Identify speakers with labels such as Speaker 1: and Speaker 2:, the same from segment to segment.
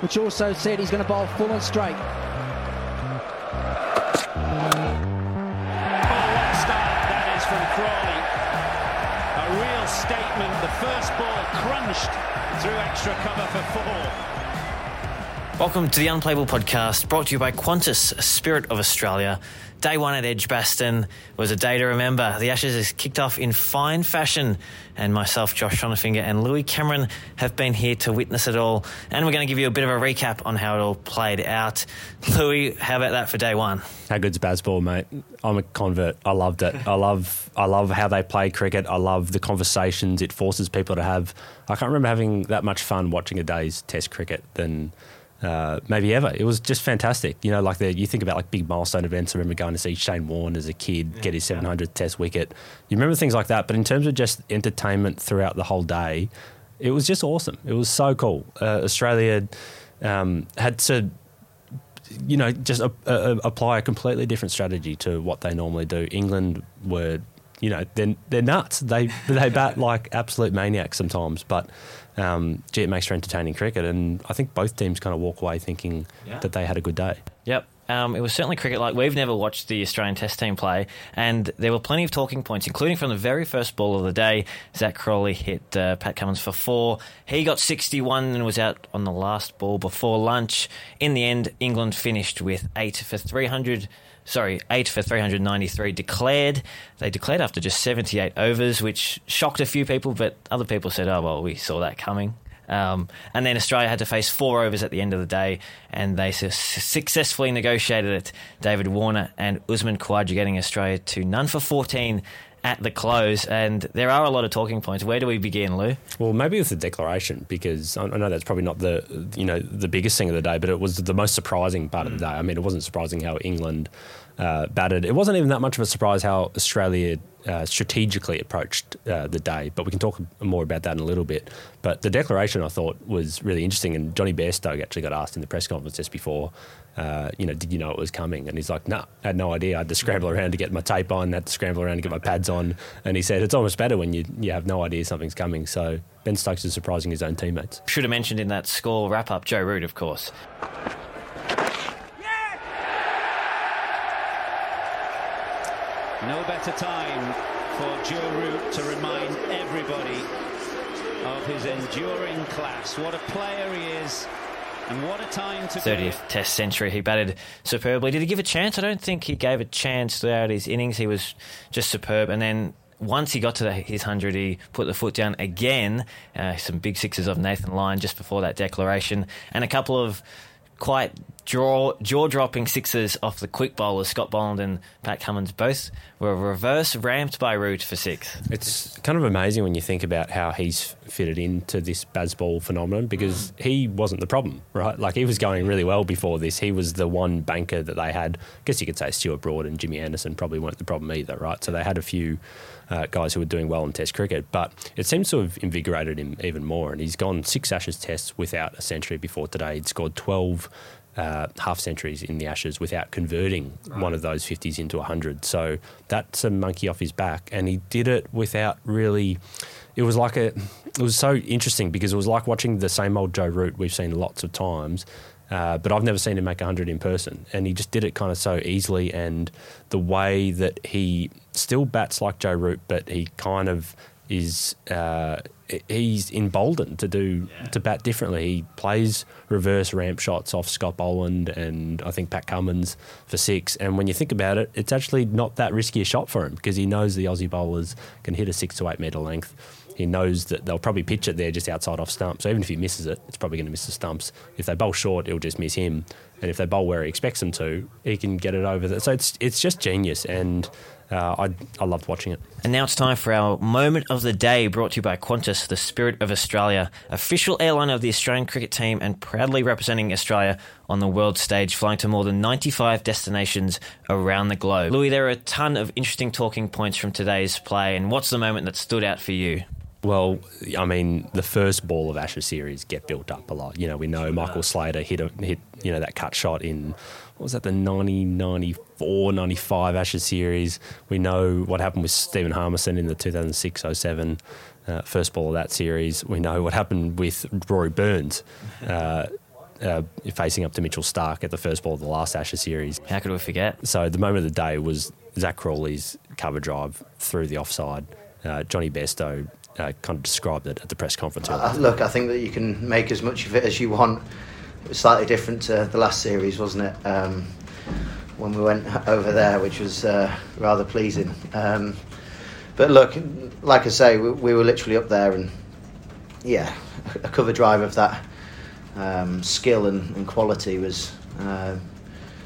Speaker 1: which also said he's going to bowl full and straight.
Speaker 2: Oh, from Crawley. A real statement. The first ball crunched through extra cover for four.
Speaker 3: Welcome to the Unplayable Podcast, brought to you by Qantas, Spirit of Australia. Day one at Edgbaston was a day to remember. The Ashes has kicked off in fine fashion, and myself, Josh Schonafinger, and Louis Cameron have been here to witness it all. And we're going to give you a bit of a recap on how it all played out. Louis, how about that for day one?
Speaker 4: How good's Bazball, mate? I'm a convert. I loved it. I love, I love how they play cricket. I love the conversations it forces people to have. I can't remember having that much fun watching a day's Test cricket than uh, maybe ever. It was just fantastic. You know, like the, you think about like big milestone events. I remember going to see Shane Warne as a kid yeah, get his 700th yeah. Test wicket. You remember things like that. But in terms of just entertainment throughout the whole day, it was just awesome. It was so cool. Uh, Australia um, had to. You know, just a, a, apply a completely different strategy to what they normally do. England were, you know, they're, they're nuts. They they bat like absolute maniacs sometimes, but um, gee, it makes for entertaining cricket. And I think both teams kind of walk away thinking yeah. that they had a good day.
Speaker 3: Yep. Um, it was certainly cricket like we've never watched the Australian Test team play, and there were plenty of talking points, including from the very first ball of the day. Zak Crawley hit uh, Pat Cummins for four. He got 61 and was out on the last ball before lunch. In the end, England finished with eight for 300 sorry, eight for 393 declared. They declared after just 78 overs, which shocked a few people, but other people said, oh, well, we saw that coming. Um, and then Australia had to face four overs at the end of the day, and they su- successfully negotiated it. David Warner and Usman Khawaja getting Australia to none for 14 at the close, and there are a lot of talking points. Where do we begin, Lou?
Speaker 4: Well, maybe with the declaration, because I know that's probably not the you know the biggest thing of the day, but it was the most surprising part mm. of the mm. day. I mean, it wasn't surprising how England uh, batted. It wasn't even that much of a surprise how Australia uh, strategically approached uh, the day, but we can talk more about that in a little bit. But the declaration I thought was really interesting, and Jonny Bairstow actually got asked in the press conference just before uh, you know, did you know it was coming? And he's like, no, nah, I had no idea. I had to scramble around to get my tape on, had to scramble around to get my pads on. And he said, it's almost better when you, you have no idea something's coming. So Ben Stokes is surprising his own teammates.
Speaker 3: Should have mentioned in that score wrap up Joe Root, of course.
Speaker 2: No better time for Joe Root to remind everybody of his enduring class. What a player he is and what a time to
Speaker 3: 30th Test century. He batted superbly. Did he give a chance? I don't think he gave a chance throughout his innings. He was just superb. And then once he got to the, his 100, he put the foot down again. Uh, some big sixes of Nathan Lyon just before that declaration. And a couple of quite jaw dropping sixes off the quick bowlers Scott Boland and Pat Cummins both were reverse ramped by Root for six.
Speaker 4: It's kind of amazing when you think about how he's fitted into this Bazball phenomenon because he wasn't the problem, right? Like he was going really well before this. He was the one banker that they had. I guess you could say Stuart Broad and Jimmy Anderson probably weren't the problem either, right? So they had a few uh, guys who were doing well in Test cricket. But it seems to have invigorated him even more. And he's gone six Ashes tests without a century before today. He'd scored 12 uh, half centuries in the Ashes without converting right. one of those 50s into 100. So that's a monkey off his back. And he did it without really. It was like a. It was so interesting because it was like watching the same old Joe Root we've seen lots of times. Uh, but I've never seen him make 100 in person. And he just did it kind of so easily. And the way that he still bats like Joe Root, but he kind of is uh, he's emboldened to do yeah. to bat differently. He plays reverse ramp shots off Scott Boland and I think Pat Cummins for six. And when you think about it, it's actually not that risky a shot for him because he knows the Aussie bowlers can hit a six to eight metre length. He knows that they'll probably pitch it there just outside off stump. So even if he misses it, it's probably going to miss the stumps. If they bowl short, it'll just miss him. And if they bowl where he expects them to, he can get it over. The, so it's it's just genius. And uh, I, I loved watching it.
Speaker 3: And now it's time for our moment of the day, brought to you by Qantas, the Spirit of Australia, official airline of the Australian cricket team and proudly representing Australia on the world stage, flying to more than 95 destinations around the globe. Louis, there are a ton of interesting talking points from today's play, and what's the moment that stood out for you?
Speaker 4: Well, I mean, the first ball of Ashes series get built up a lot. You know, we know Michael Slater hit a, hit you know that cut shot in what was that the 1994 95 Ashes series. We know what happened with Stephen Harmison in the 2006 07 uh, first ball of that series. We know what happened with Rory Burns. Uh, uh, facing up to Mitchell Stark at the first ball of the last Ashes series.
Speaker 3: How could we forget?
Speaker 4: So the moment of the day was Zak Crawley's cover drive through the offside. Uh, Jonny Bairstow uh, kind of described it at the press conference.
Speaker 5: Uh, look, I think that you can make as much of it as you want. It was slightly different to the last series, wasn't it? Um, when we went over there, which was uh, rather pleasing. Um, but look, like I say, we, we, were literally up there, and yeah, a cover drive of that um, skill and, and, quality was uh,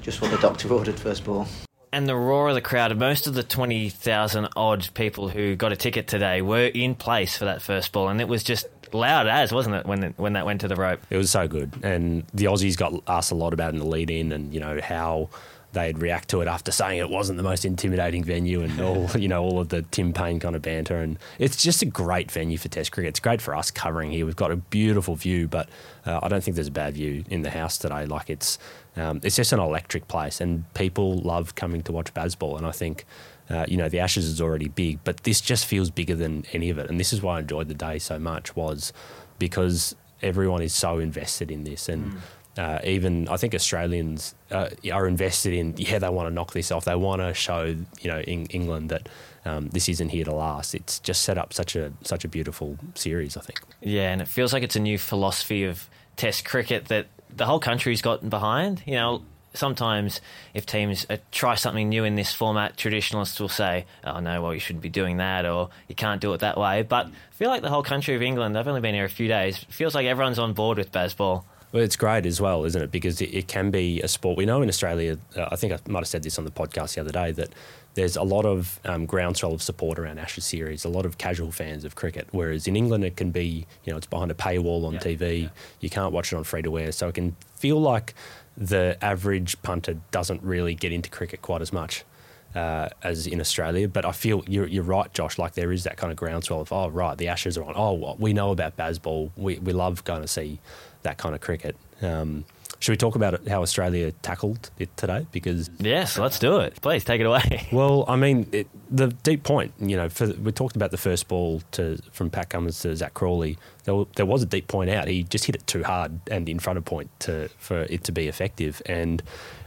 Speaker 5: just what the doctor ordered first ball.
Speaker 3: And the roar of the crowd, most of the 20,000 odd people who got a ticket today were in place for that first ball, and it was just loud as, wasn't it, when it, when that went to the rope?
Speaker 4: It was so good. And the Aussies got asked a lot about in the lead in and, you know, how they'd react to it after saying it wasn't the most intimidating venue and all you know all of the Tim Paine kind of banter and it's just a great venue for Test cricket. It's great for us covering here. We've got a beautiful view, but uh, I don't think there's a bad view in the house today. Like it's um, it's just an electric place and people love coming to watch Bazball and I think. Uh, you know the Ashes is already big, but this just feels bigger than any of it, and this is why I enjoyed the day so much. Was because everyone is so invested in this, and mm uh, even I think Australians uh, are invested in. Yeah, they want to knock this off. They want to show you know in England that um, this isn't here to last. It's just set up such a such a beautiful series. I think.
Speaker 3: Yeah, and it feels like it's a new philosophy of Test cricket that the whole country's gotten behind. You know, sometimes if teams uh, try something new in this format, traditionalists will say, "Oh no, well you shouldn't be doing that," or "You can't do it that way." But I feel like the whole country of England, I've only been here a few days, feels like everyone's on board with Bazball.
Speaker 4: Well, it's great as well, isn't it? Because it, it can be a sport. We know in Australia, uh, I think I might have said this on the podcast the other day, that there's a lot of um, groundswell of support around Ashes series, a lot of casual fans of cricket. Whereas in England, it can be, you know, it's behind a paywall on yeah, TV. Yeah. You can't watch it on free to air. So it can feel like the average punter doesn't really get into cricket quite as much. Uh, as in Australia. But I feel you're, you're right, Josh. Like there is that kind of groundswell of, oh, right, the Ashes are on. Oh, well, we know about Bazball. We, we love going to see that kind of cricket. Um, should we talk about how Australia tackled it today? Because
Speaker 3: yes, let's do it. Please take it away.
Speaker 4: Well, I mean, it, the deep point. You know, for, we talked about the first ball to from Pat Cummins to Zak Crawley. There, there, was a deep point out. He just hit it too hard and in front of point to for it to be effective. And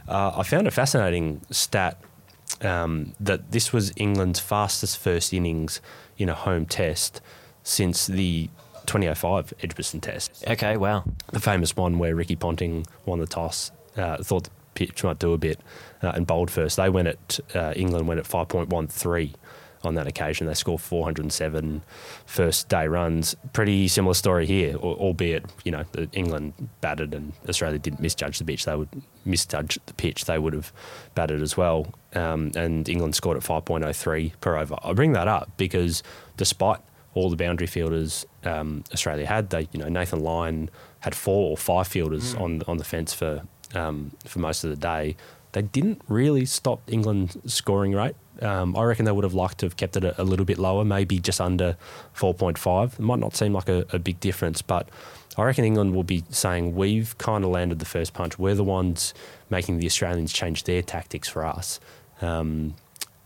Speaker 4: uh, I found a fascinating stat um, that this was England's fastest first innings in a home test since the 2005 Edgbaston Test.
Speaker 3: Okay, wow.
Speaker 4: The famous one where Ricky Ponting won the toss, uh, thought the pitch might do a bit, uh, and bowled first. They went at uh, England went at 5.13 on that occasion. They scored 407 first day runs. Pretty similar story here, albeit you know England batted and Australia didn't misjudge the pitch. They would misjudge the pitch. They would have batted as well, um, and England scored at 5.03 per over. I bring that up because despite all the boundary fielders um, Australia had. They, you know, Nathan Lyon had four or five fielders mm. on on the fence for um, for most of the day. They didn't really stop England's scoring rate. Um, I reckon they would have liked to have kept it a, a little bit lower, maybe just under 4.5. It might not seem like a, a big difference, but I reckon England will be saying we've kind of landed the first punch. We're the ones making the Australians change their tactics for us. Um,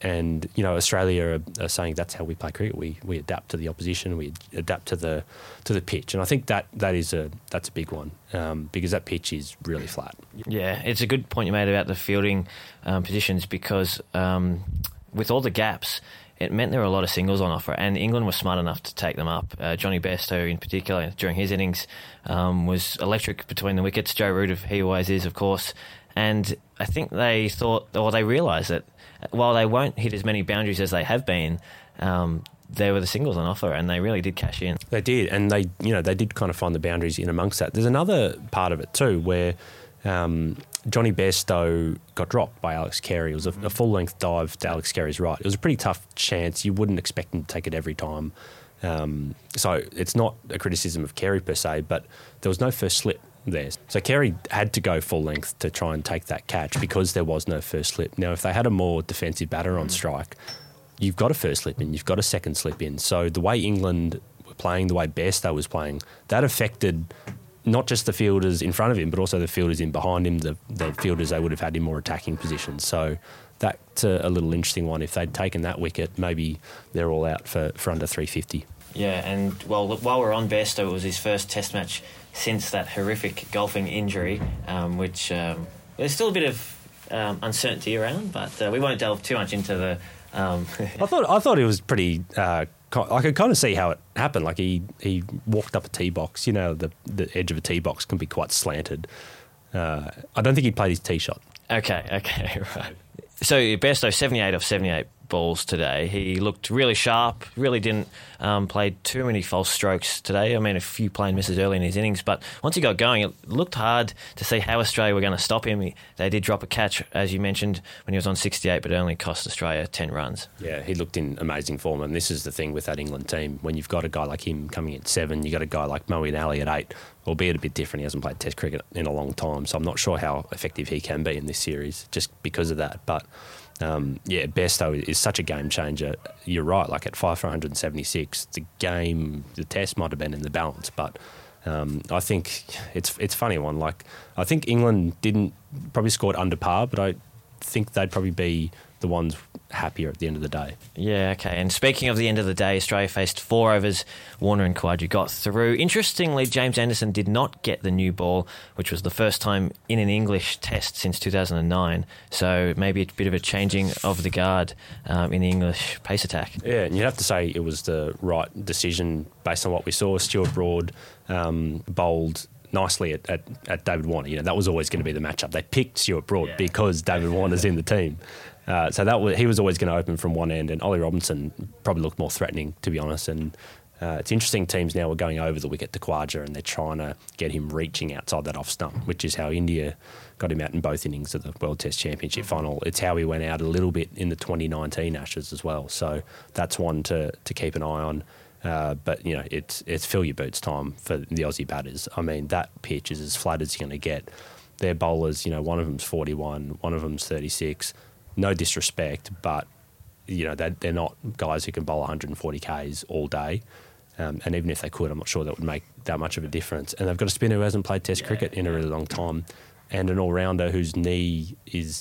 Speaker 4: and you know Australia are, are, saying that's how we play cricket. We we adapt to the opposition. We adapt to the to the pitch, and I think that that is a that's a big one um, because that pitch is really flat.
Speaker 3: Yeah, it's a good point you made about the fielding um, positions because um, with all the gaps. It meant there were a lot of singles on offer, and England was smart enough to take them up. Uh, Jonny Bairstow, in particular, during his innings, um, was electric between the wickets. Joe Root, he always is, of course. And I think they thought, or they realised that while they won't hit as many boundaries as they have been, um, there were the singles on offer, and they really did cash in.
Speaker 4: They did, and they you know they did kind of find the boundaries in amongst that. There's another part of it too where. Um, Jonny Bairstow got dropped by Alex Carey. It was a, a full length dive to Alex Carey's right. It was a pretty tough chance. You wouldn't expect him to take it every time. Um, so it's not a criticism of Carey per se, but there was no first slip there. So Carey had to go full length to try and take that catch because there was no first slip. Now, if they had a more defensive batter on strike, you've got a first slip in, you've got a second slip in. So the way England were playing, the way Bairstow was playing, that affected not just the fielders in front of him, but also the fielders in behind him, the, the fielders they would have had in more attacking positions. So that's a, uh, a little interesting one. If they'd taken that wicket, maybe they're all out for, for under 350.
Speaker 3: Yeah, and well, while we're on Bairstow, it was his first Test match since that horrific golfing injury, um, which um, there's still a bit of um, uncertainty around, but uh, we won't delve too much into the. Um,
Speaker 4: I thought I thought it was pretty. Uh, I could kind of see how it happened. Like he, he walked up a tee box. You know, the the edge of a tee box can be quite slanted. Uh, I don't think he played his tee shot.
Speaker 3: Okay, okay, right. So Bairstow, 78 of 78 balls today. He looked really sharp, really didn't um, play too many false strokes today. I mean, a few plain misses early in his innings, but once he got going, it looked hard to see how Australia were going to stop him. He, they did drop a catch, as you mentioned, when he was on 68, but it only cost Australia 10 runs.
Speaker 4: Yeah, he looked in amazing form, and this is the thing with that England team. When you've got a guy like him coming at seven, you've got a guy like Moeen Ali at eight, albeit a bit different. He hasn't played Test cricket in a long time, so I'm not sure how effective he can be in this series just because of that. But um, yeah, Bairstow is such a game changer. You're right. Like at five for 176, the game, the test might have been in the balance, but um, I think it's it's funny one. Like I think England didn't probably scored under par, but I think they'd probably be the ones happier at the end of the day.
Speaker 3: Yeah, okay. And speaking of the end of the day, Australia faced four overs. Warner and Khawaja got through. Interestingly, James Anderson did not get the new ball, which was the first time in an English test since 2009. So maybe a bit of a changing of the guard um, in the English pace attack.
Speaker 4: Yeah, and you'd have to say it was the right decision based on what we saw. Stuart Broad um, bowled nicely at, at, at, David Warner. You know, that was always going to be the matchup. They picked Stuart Broad yeah. because David Warner's in the team. Uh, so that was, he was always going to open from one end, and Ollie Robinson probably looked more threatening, to be honest. And uh, it's interesting. Teams now are going over the wicket to Khawaja, and they're trying to get him reaching outside that off stump, which is how India got him out in both innings of the World Test Championship final. It's how he went out a little bit in the 2019 Ashes as well. So that's one to to keep an eye on. Uh, but you know, it's it's fill your boots time for the Aussie batters. I mean, that pitch is as flat as you're going to get. Their bowlers, you know, one of them's 41, one of them's 36 no disrespect, but you know they're, they're not guys who can bowl 140 k's all day. Um, and even if they could, I'm not sure that would make that much of a difference. And they've got a spinner who hasn't played Test yeah, cricket in a really long time, and an all-rounder whose knee is.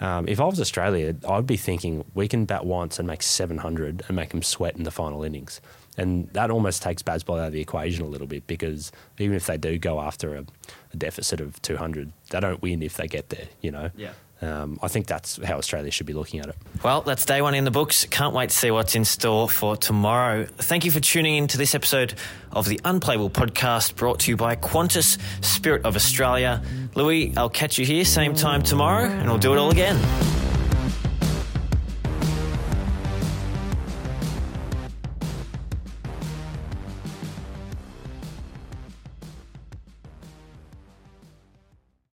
Speaker 4: Um, if I was Australia, I'd be thinking we can bat once and make 700 and make them sweat in the final innings. And that almost takes Bazball out of the equation a little bit because even if they do go after a, a deficit of 200, they don't win if they get there, you know?
Speaker 3: Yeah.
Speaker 4: Um, I think that's how Australia should be looking at it.
Speaker 3: Well, that's day one in the books. Can't wait to see what's in store for tomorrow. Thank you for tuning in to this episode of the Unplayable podcast brought to you by Qantas Spirit of Australia. Louis, I'll catch you here same time tomorrow and we'll do it all again.